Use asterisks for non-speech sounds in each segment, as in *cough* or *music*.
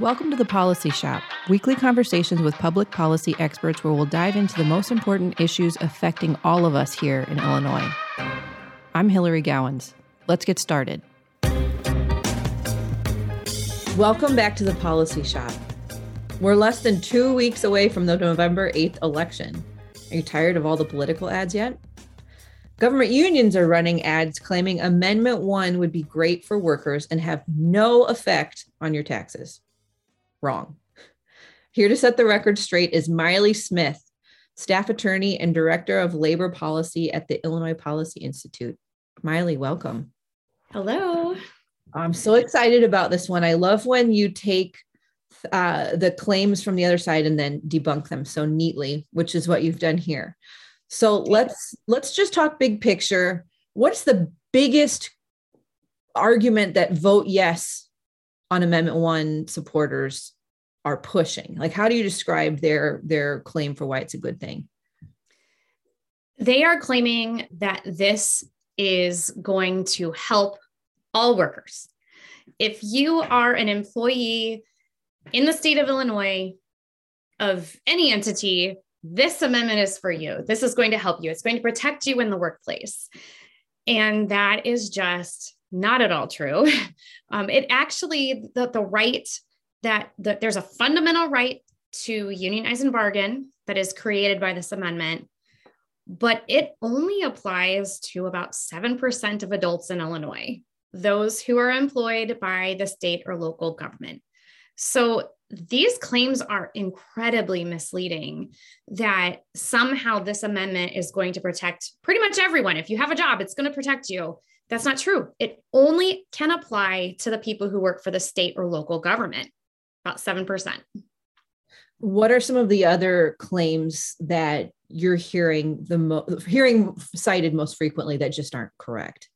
Welcome to the Policy Shop, weekly conversations with public policy experts where we'll dive into the most important issues affecting all of us here in Illinois. I'm Hillary Gowans. Let's get started. Welcome back to the Policy Shop. We're less than two weeks away from the November 8th election. Are you tired of all the political ads yet? Government unions are running ads claiming Amendment 1 would be great for workers and have no effect on your taxes. Wrong. Here to set the record straight is Mailee Smith, staff attorney and director of labor policy at the Illinois Policy Institute. Mailee, welcome. Hello. I'm so excited about this one. I love when you take uh, the claims from the other side and then debunk them so neatly, which is what you've done here. So let's let's just talk big picture. What's the biggest argument that vote yes on Amendment One supporters are pushing? Like, how do you describe their their claim for why it's a good thing? They are claiming that this is going to help all workers. If you are an employee in the state of Illinois of any entity, this amendment is for you. This is going to help you. It's going to protect you in the workplace. And that is just not at all true. *laughs* Um, it actually, the, the right that the, there's a fundamental right to unionize and bargain that is created by this amendment, but it only applies to about 7% of adults in Illinois, those who are employed by the state or local government. So these claims are incredibly misleading that somehow this amendment is going to protect pretty much everyone. If you have a job, it's going to protect you. That's not true. It only can apply to the people who work for the state or local government, about 7%. What are some of the other claims that you're hearing the mo- hearing cited most frequently that just aren't correct?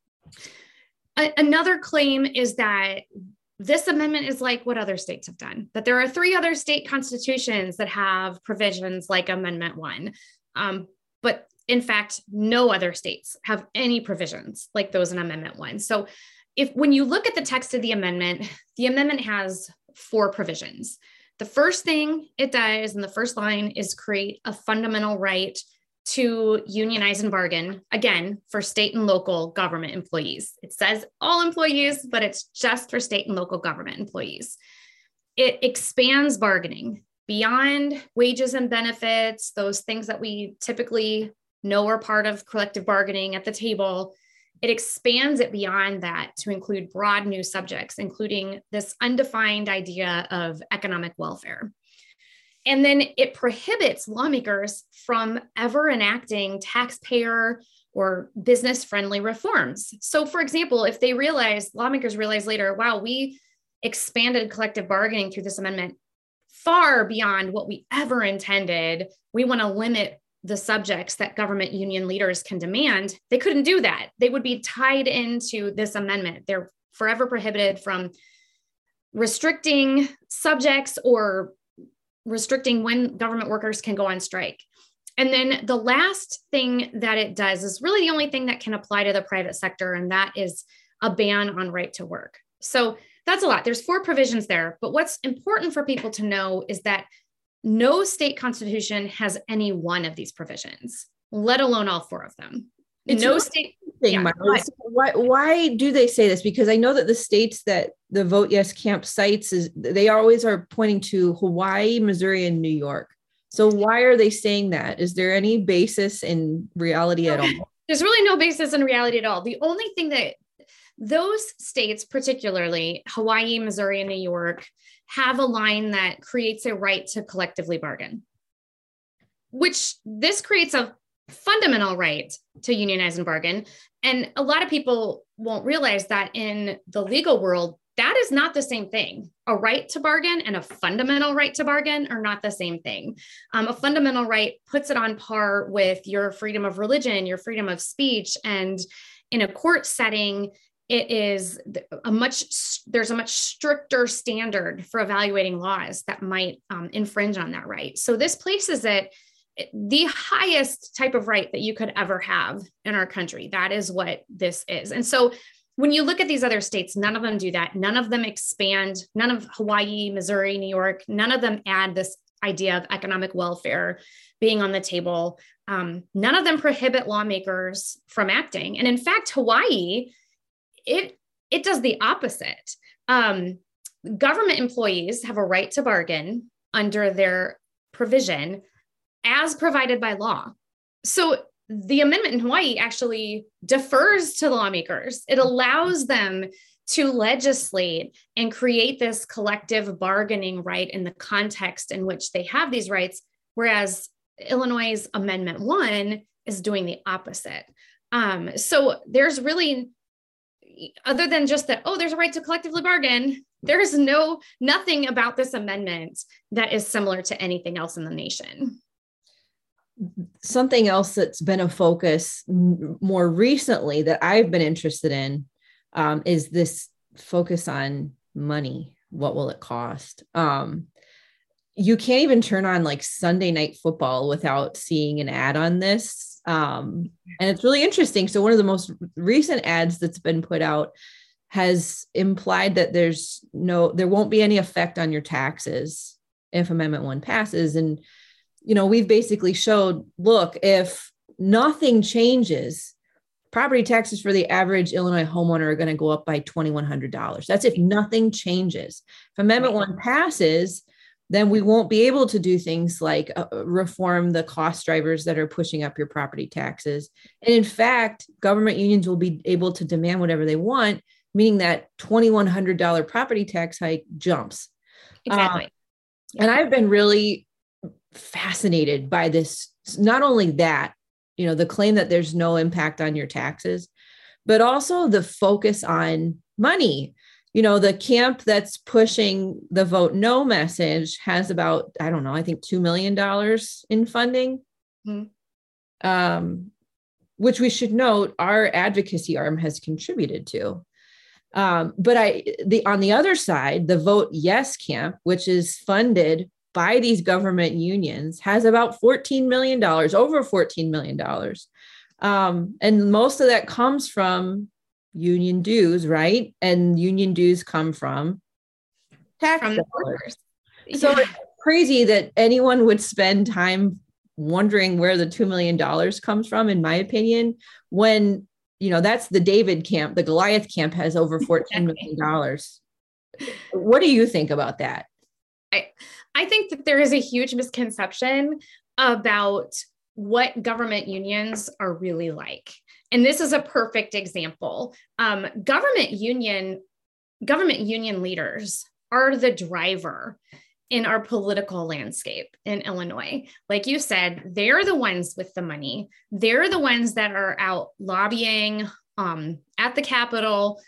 another claim is that this amendment is like what other states have done, that there are three other state constitutions that have provisions like Amendment 1. Um, but in fact, no other states have any provisions like those in Amendment 1. So if when you look at the text of the amendment, the amendment has four provisions. The first thing it does in the first line is create a fundamental right to unionize and bargain again for state and local government employees. It says all employees, but it's just for state and local government employees. It expands bargaining beyond wages and benefits, those things that we typically know are part of collective bargaining at the table. It expands it beyond that to include broad new subjects, including this undefined idea of economic welfare. And then it prohibits lawmakers from ever enacting taxpayer or business friendly reforms. So, for example, if they realize, lawmakers realize later, wow, we expanded collective bargaining through this amendment far beyond what we ever intended, we want to limit the subjects that government union leaders can demand, they couldn't do that. They would be tied into this amendment. They're forever prohibited from restricting subjects or restricting when government workers can go on strike. And then the last thing that it does is really the only thing that can apply to the private sector, and that is a ban on right to work. So that's a lot. There's four provisions there. But what's important for people to know is that no state constitution has any one of these provisions, let alone all four of them. It's no state thing, yeah, why, why do they say this? Because I know that the states that the vote yes camp cites is they always are pointing to Hawaii, Missouri, and New York. So why are they saying that? Is there any basis in reality at all? There's really no basis in reality at all. The only thing that those states, particularly Hawaii, Missouri, and New York, have a line that creates a right to collectively bargain, which this creates a fundamental right to unionize and bargain. And a lot of people won't realize that in the legal world, that is not the same thing. A right to bargain and a fundamental right to bargain are not the same thing. Um, a fundamental right puts it on par with your freedom of religion, your freedom of speech. And in a court setting, it is a much there's a much stricter standard for evaluating laws that might um, infringe on that right so this places it the highest type of right that you could ever have in our country. That is what this is. And so when you look at these other states, none of them do that. None of them expand. None of Hawaii, Missouri, New York, none of them add this idea of economic welfare being on the table. Um, none of them prohibit lawmakers from acting. And in fact, Hawaii, it it does the opposite. Um, government employees have a right to bargain under their provision as provided by law. So the amendment in Hawaii actually defers to lawmakers. It allows them to legislate and create this collective bargaining right in the context in which they have these rights, whereas Illinois' Amendment 1 is doing the opposite. Um, so there's really, other than just that, oh, there's a right to collectively bargain, there's no nothing about this amendment that is similar to anything else in the nation something else that's been a focus more recently that I've been interested in um, is this focus on money. What will it cost? Um, you can't even turn on like Sunday night football without seeing an ad on this. Um, and it's really interesting. So, one of the most recent ads that's been put out has implied that there's no, there won't be any effect on your taxes if Amendment One passes. And you know, we've basically showed look, if nothing changes, property taxes for the average Illinois homeowner are going to go up by $2,100. That's if nothing changes. If Amendment One passes, then we won't be able to do things like uh, reform the cost drivers that are pushing up your property taxes. And in fact, government unions will be able to demand whatever they want, meaning that $2,100 property tax hike jumps. Exactly. yeah. And I've been really fascinated by this not only that you know the claim that there's no impact on your taxes but also the focus on money you know the camp that's pushing the vote no message has about i don't know i think 2 million dollars in funding mm-hmm. um, which we should note our advocacy arm has contributed to um, but i the on the other side the vote yes camp which is funded by these government unions has about $14 million, over $14 million. Um, and most of that comes from union dues, right? And union dues come from tax from dollars. Yeah. So it's crazy that anyone would spend time wondering where the $2 million comes from, in my opinion, when you know that's the David camp, the Goliath camp has over *laughs* $14 million. What do you think about that? I I think that there is a huge misconception about what government unions are really like. And this is a perfect example. Um, government union government union leaders are the driver in our political landscape in Illinois. Like you said, they're the ones with the money. They're the ones that are out lobbying um, at the Capitol,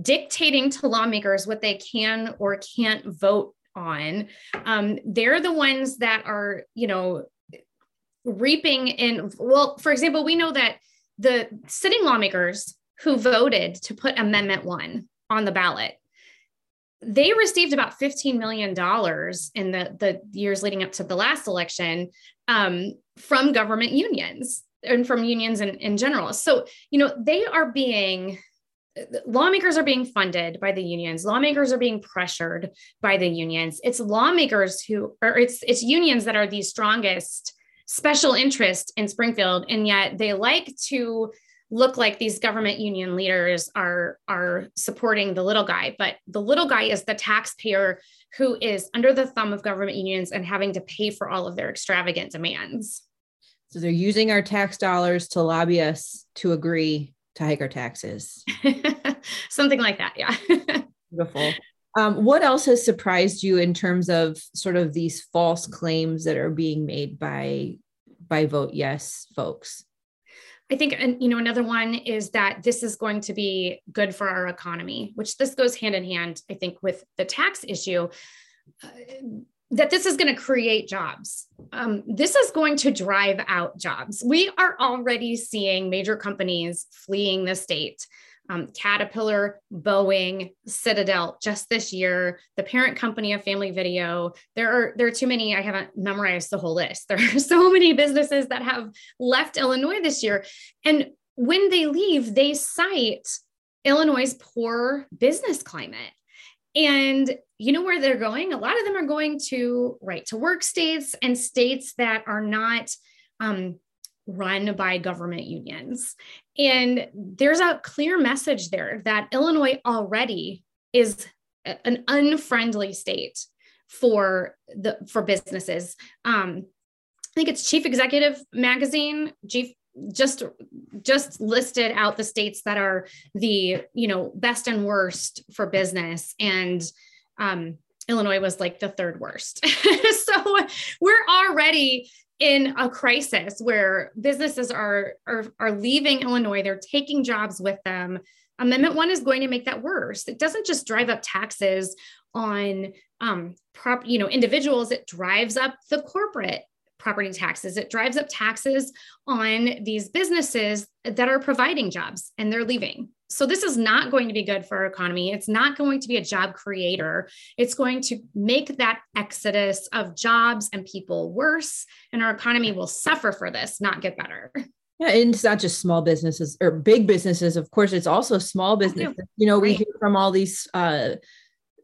dictating to lawmakers what they can or can't vote on um, they're the ones that are you know reaping in well for example we know that the sitting lawmakers who voted to put amendment one on the ballot they received about $15 million in the, the years leading up to the last election um, from government unions and from unions in, in general. So, you know, they are being lawmakers are being funded by the unions lawmakers are being pressured by the unions it's lawmakers who or it's it's unions that are the strongest special interest in springfield and yet they like to look like these government union leaders are are supporting the little guy but the little guy is the taxpayer who is under the thumb of government unions and having to pay for all of their extravagant demands so they're using our tax dollars to lobby us to agree to hike our taxes. *laughs* Something like that. Yeah. *laughs* Beautiful. Um, what else has surprised you in terms of sort of these false claims that are being made by by vote yes folks? I think and you know another one is that this is going to be good for our economy, which this goes hand in hand I think with the tax issue. Uh, that this is going to create jobs. Um, this is going to drive out jobs. We are already seeing major companies fleeing the state. Um, Caterpillar, Boeing, Citadel, just this year, the parent company of Family Video. There are there are too many. I haven't memorized the whole list. *laughs* There are so many businesses that have left Illinois this year, and when they leave, they cite Illinois' poor business climate. And you know where they're going? A lot of them are going to right to work states and states that are not um, run by government unions. And there's a clear message there that Illinois already is an unfriendly state for the for businesses. Um, I think it's Chief Executive Magazine, Chief just just listed out the states that are the you know best and worst for business and um, illinois was like the third worst. *laughs* So we're already in a crisis where businesses are, are are leaving illinois. They're taking jobs with them. Amendment one is going to make that worse. It doesn't just drive up taxes on um prop you know individuals. It drives up the corporate property taxes. It drives up taxes on these businesses that are providing jobs and they're leaving. So, this is not going to be good for our economy. It's not going to be a job creator. It's going to make that exodus of jobs and people worse. And our economy will suffer for this, not get better. Yeah, and it's not just small businesses or big businesses. Of course, it's also small businesses. You know, we right. hear from all these uh,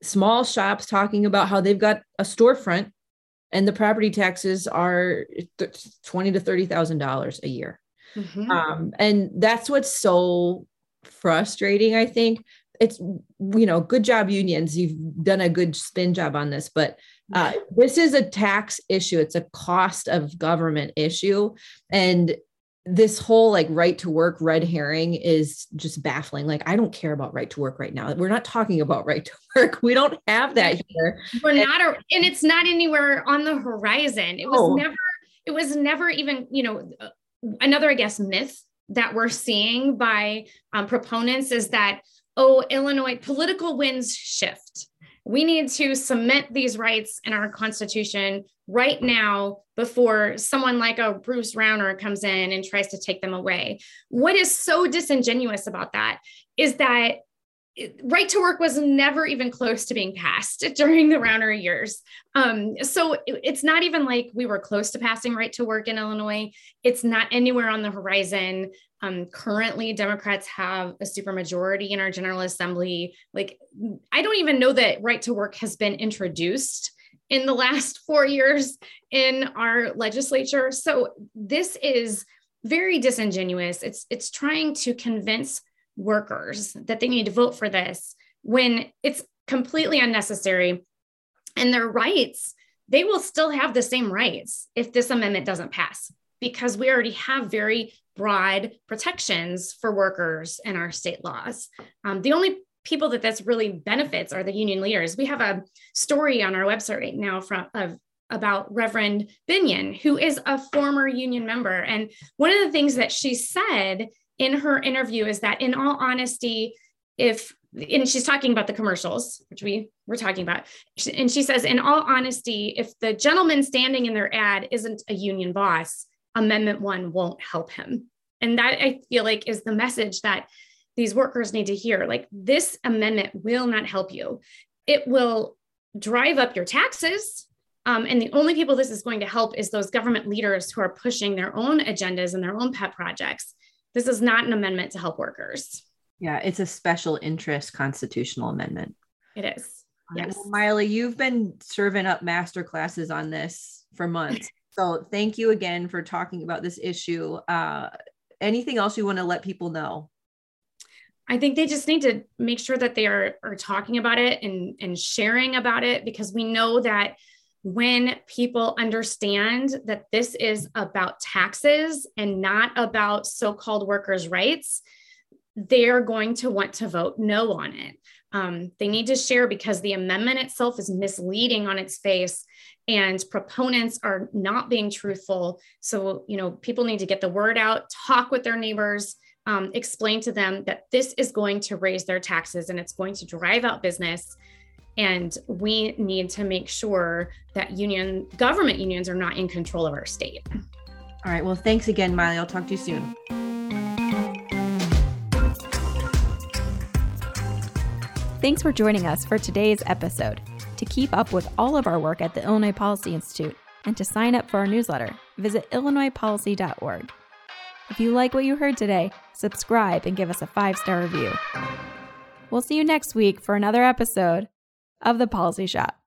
small shops talking about how they've got a storefront and the property taxes are twenty to thirty thousand dollars a year. Mm-hmm. Um, and that's what's so frustrating. I think it's you know good job unions. You've done a good spin job on this, but uh, this is a tax issue. It's a cost of government issue, and this whole like right to work red herring is just baffling. Like, I don't care about right to work right now. We're not talking about right to *laughs* work. We don't have that here. We're and, not, a, and it's not anywhere on the horizon. It was never, it was never even, you know, uh, another, I guess, myth that we're seeing by um, proponents is that, oh, Illinois political winds shift. We need to cement these rights in our constitution right now before someone like a Bruce Rauner comes in and tries to take them away. What is so disingenuous about that is that right to work was never even close to being passed *laughs* during the Rauner years. Um, so it's not even like we were close to passing right to work in Illinois. It's not anywhere on the horizon. Um, currently, Democrats have a supermajority in our General Assembly. Like, I don't even know that right to work has been introduced in the last *laughs* four years in our legislature. So this is very disingenuous. It's it's trying to convince workers that they need to vote for this when it's completely unnecessary and their rights they will still have the same rights if this amendment doesn't pass because we already have very broad protections for workers in our state laws. Um, the only people that this really benefits are the union leaders. We have a story on our website right now from of about Reverend Binion, who is a former union member. And one of the things that she said in her interview is that, in all honesty, if and she's talking about the commercials, which we were talking about, and she says, in all honesty, if the gentleman standing in their ad isn't a union boss, Amendment One won't help him. And that I feel like is the message that these workers need to hear. Like this amendment will not help you. It will drive up your taxes um, and the only people this is going to help is those government leaders who are pushing their own agendas and their own pet projects this is not an amendment to help workers. Yeah it's a special interest constitutional amendment. It is. Yes. Well, Mailee you've been serving up master classes on this for months. *laughs* So thank you again for talking about this issue. Uh, anything else you want to let people know? I think they just need to make sure that they are, are talking about it and, and sharing about it because we know that when people understand that this is about taxes and not about so called workers' rights, they're going to want to vote no on it. Um, they need to share because the amendment itself is misleading on its face and proponents are not being truthful. So, you know, people need to get the word out, talk with their neighbors, um, explain to them that this is going to raise their taxes and it's going to drive out business. And we need to make sure that union government unions are not in control of our state. All right. Well, thanks again, Mailee. I'll talk to you soon. Thanks for joining us for today's episode. To keep up with all of our work at the Illinois Policy Institute and to sign up for our newsletter, visit illinoispolicy.org. If you like what you heard today, subscribe and give us a five star review. We'll see you next week for another episode of The Policy Shop.